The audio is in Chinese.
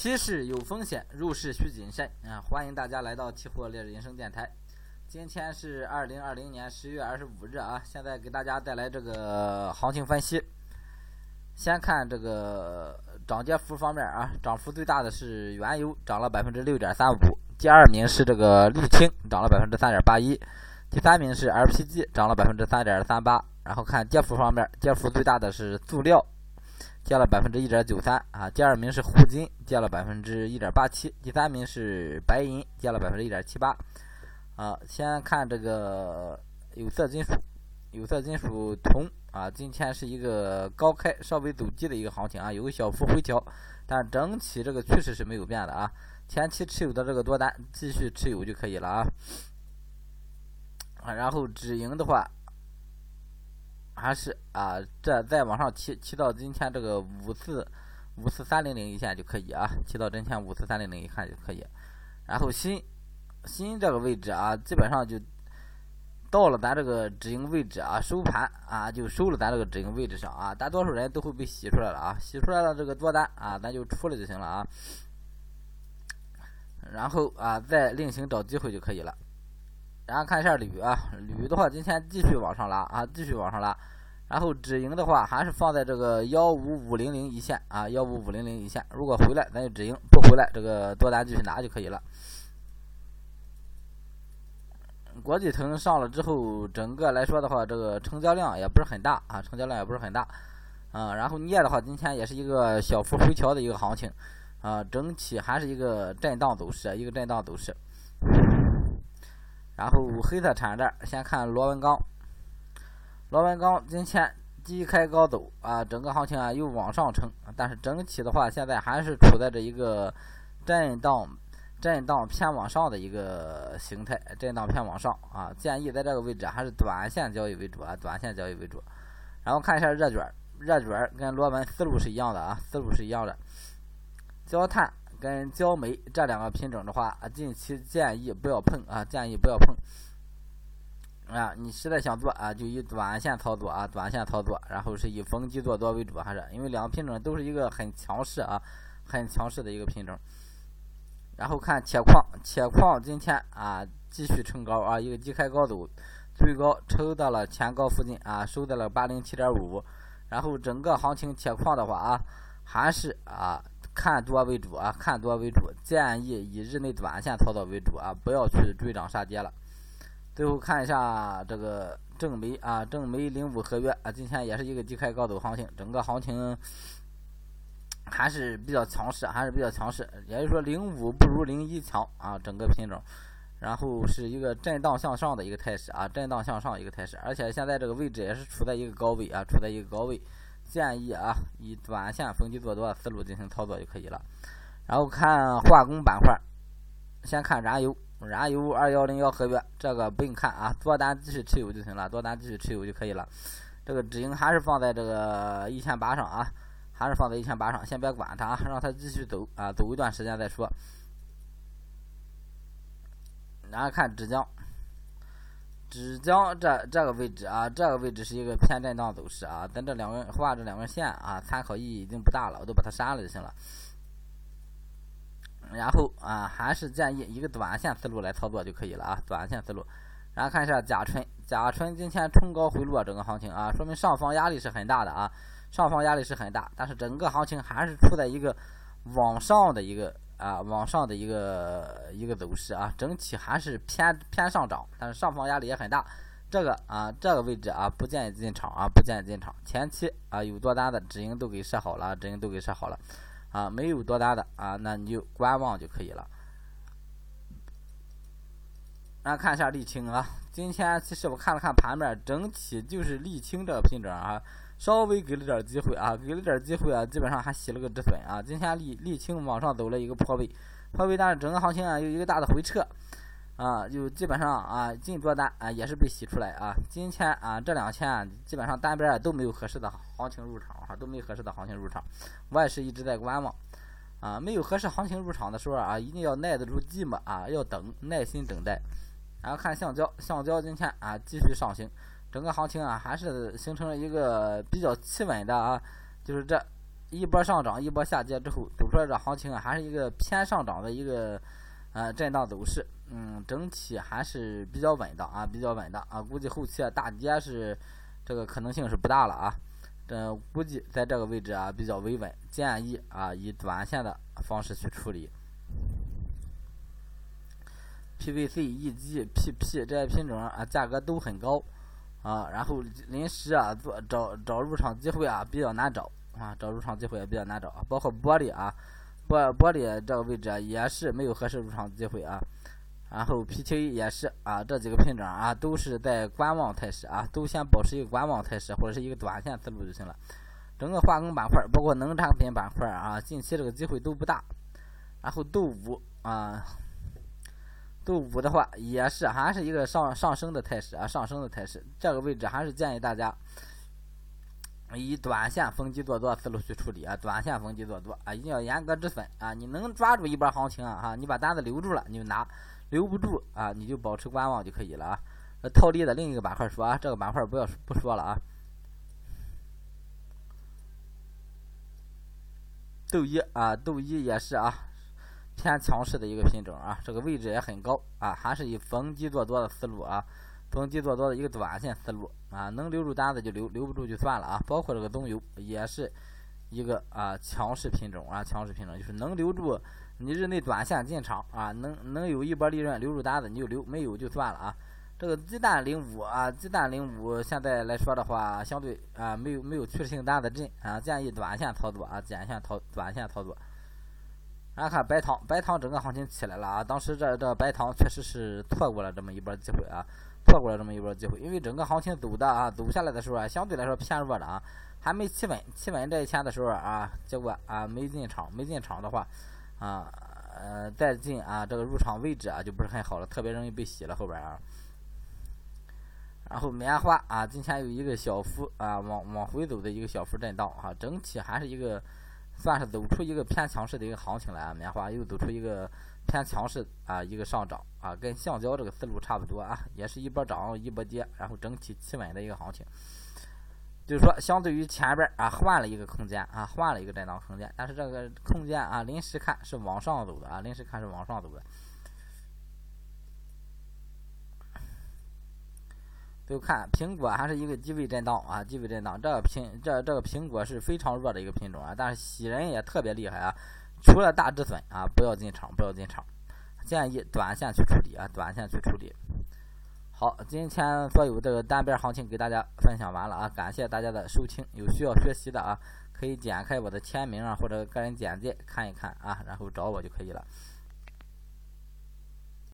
期市有风险，入市需谨慎啊！欢迎大家来到期货烈日人生电台。今天是二零二零年十月二十五日啊，现在给大家带来这个行情分析。先看这个涨跌幅方面啊，涨幅最大的是原油，涨了百分之六点三五；第二名是这个沥青，涨了百分之三点八一；第三名是 LPG，涨了百分之三点三八。然后看跌幅方面，跌幅最大的是塑料。跌了百分之一点九三啊，第二名是沪金，跌了百分之一点八七，第三名是白银，跌了百分之一点七八。啊，先看这个有色金属，有色金属铜啊，今天是一个高开稍微走低的一个行情啊，有个小幅回调，但整体这个趋势是没有变的啊。前期持有的这个多单继续持有就可以了啊。啊，然后止盈的话。还是啊，这再往上提，提到今天这个五四五四三零零一线就可以啊，提到今天五四三零零一看就可以。然后新新这个位置啊，基本上就到了咱这个止盈位置啊，收盘啊就收了咱这个止盈位置上啊，大多数人都会被洗出来了啊，洗出来了这个多单啊，咱就出了就行了啊。然后啊，再另行找机会就可以了。然后看一下铝啊，铝的话今天继续往上拉啊，继续往上拉。然后止盈的话还是放在这个幺五五零零一线啊，幺五五零零一线。如果回来咱就止盈，不回来这个多单继续拿就可以了。国际层上了之后，整个来说的话，这个成交量也不是很大啊，成交量也不是很大。啊，然后镍的话，今天也是一个小幅回调的一个行情啊，整体还是一个震荡走势，一个震荡走势。然后黑色产业先看螺纹钢，螺纹钢今天低开高走啊，整个行情啊又往上撑，但是整体的话现在还是处在这一个震荡、震荡偏往上的一个形态，震荡偏往上啊，建议在这个位置还是短线交易为主啊，短线交易为主。然后看一下热卷，热卷跟螺纹思路是一样的啊，思路是一样的，焦炭。跟焦煤这两个品种的话，近期建议不要碰啊，建议不要碰。啊，你实在想做啊，就以短线操作啊，短线操作，然后是以逢低做多为主，还是因为两个品种都是一个很强势啊，很强势的一个品种。然后看铁矿，铁矿今天啊继续冲高啊，一个低开高走，最高抽到了前高附近啊，收在了八零七点五。然后整个行情铁矿的话啊，还是啊。看多为主啊，看多为主，建议以日内短线操作为主啊，不要去追涨杀跌了。最后看一下这个正煤啊，正煤零五合约啊，今天也是一个低开高走行情，整个行情还是比较强势，还是比较强势。也就是说，零五不如零一强啊，整个品种，然后是一个震荡向上的一个态势啊，震荡向上一个态势，而且现在这个位置也是处在一个高位啊，处在一个高位。建议啊，以短线逢低做多的思路进行操作就可以了。然后看化工板块，先看燃油，燃油二幺零幺合约，这个不用看啊，多单继续持有就行了，多单继续持有就可以了。这个止盈还是放在这个一千八上啊，还是放在一千八上，先别管它啊，让它继续走啊，走一段时间再说。然后看纸浆。只将这这个位置啊，这个位置是一个偏震荡走势啊。咱这两根画这两根线啊，参考意义已经不大了，我都把它删了就行了。然后啊，还是建议一个短线思路来操作就可以了啊，短线思路。然后看一下甲醇，甲醇今天冲高回落，整个行情啊，说明上方压力是很大的啊，上方压力是很大，但是整个行情还是处在一个往上的一个。啊，往上的一个一个走势啊，整体还是偏偏上涨，但是上方压力也很大。这个啊，这个位置啊，不建议进场啊，不建议进场。前期啊，有多单的止盈都给设好了，止盈都给设好了。啊，没有多单的啊，那你就观望就可以了。来看一下沥青啊，今天其实我看了看盘面，整体就是沥青这个品种啊。稍微给了点机会啊，给了点机会啊，基本上还洗了个止损啊。今天沥沥青往上走了一个破位，破位，但是整个行情啊有一个大的回撤啊，就基本上啊进多单啊也是被洗出来啊。今天啊这两天啊基本上单边啊都没有合适的行情入场啊，都没有合适的行情入场，我也是一直在观望啊。没有合适行情入场的时候啊，一定要耐得住寂寞啊，要等，耐心等待。然后看橡胶，橡胶今天啊继续上行。整个行情啊，还是形成了一个比较企稳的啊，就是这一波上涨，一波下跌之后，走出来这行情啊，还是一个偏上涨的一个呃震荡走势。嗯，整体还是比较稳的啊，比较稳的啊。估计后期啊大跌是这个可能性是不大了啊。这估计在这个位置啊比较维稳，建议啊以短线的方式去处理。PVC、EG、PP 这些品种啊价格都很高啊，然后临时啊做找找入场机会啊比较难找啊，找入场机会也比较难找，包括玻璃啊，玻玻璃这个位置也是没有合适入场机会啊。然后 PTA 也是啊，这几个品种啊都是在观望态势啊，都先保持一个观望态势或者是一个短线思路就行了。整个化工板块包括农产品板块啊，近期这个机会都不大。然后豆腐啊，豆腐的话也是还是一个上上升的态势啊，上升的态势。这个位置还是建议大家以短线逢低做多思路去处理啊，短线逢低做多啊，一定要严格止损啊。你能抓住一波行情啊，哈，你把单子留住了，你就拿。留不住啊，你就保持观望就可以了啊。套利的另一个板块说啊，这个板块不要不说了啊。豆一啊，豆一也是啊，偏强势的一个品种啊，这个位置也很高啊，还是以逢低做多的思路啊，逢低做多的一个短线思路啊，能留住单子就留，留不住就算了啊。包括这个棕油也是一个啊强势品种啊，强势品种就是能留住。你日内短线进场啊，能能有一波利润留住单子你就留，没有就算了啊。这个鸡蛋零五啊，鸡蛋零五现在来说的话，相对啊没有没有趋势性单子进啊，建议短线操作啊，短线操短线操作。大家看白糖，白糖整个行情起来了啊，当时这这白糖确实是错过了这么一波机会啊，错过了这么一波机会，因为整个行情走的啊，走下来的时候啊，相对来说偏弱的啊，还没企稳，企稳这一天的时候啊，结果啊没进场，没进场的话。啊，呃，再进啊，这个入场位置啊就不是很好了，特别容易被洗了后边啊。然后棉花啊，今天有一个小幅啊往往回走的一个小幅震荡啊，整体还是一个算是走出一个偏强势的一个行情来啊。棉花又走出一个偏强势啊一个上涨啊，跟橡胶这个思路差不多啊，也是一波涨一波跌，然后整体企稳的一个行情。就是说，相对于前边啊，换了一个空间啊，换了一个震荡空间，但是这个空间啊，临时看是往上走的啊，临时看是往上走的。就看苹果还是一个低位震荡啊，低位震荡。这个苹这这个苹果是非常弱的一个品种啊，但是洗人也特别厉害啊。除了大止损啊，不要进场，不要进场，建议短线去处理啊，短线去处理。好，今天所有这个单边行情给大家分享完了啊，感谢大家的收听。有需要学习的啊，可以点开我的签名啊或者个人简介看一看啊，然后找我就可以了。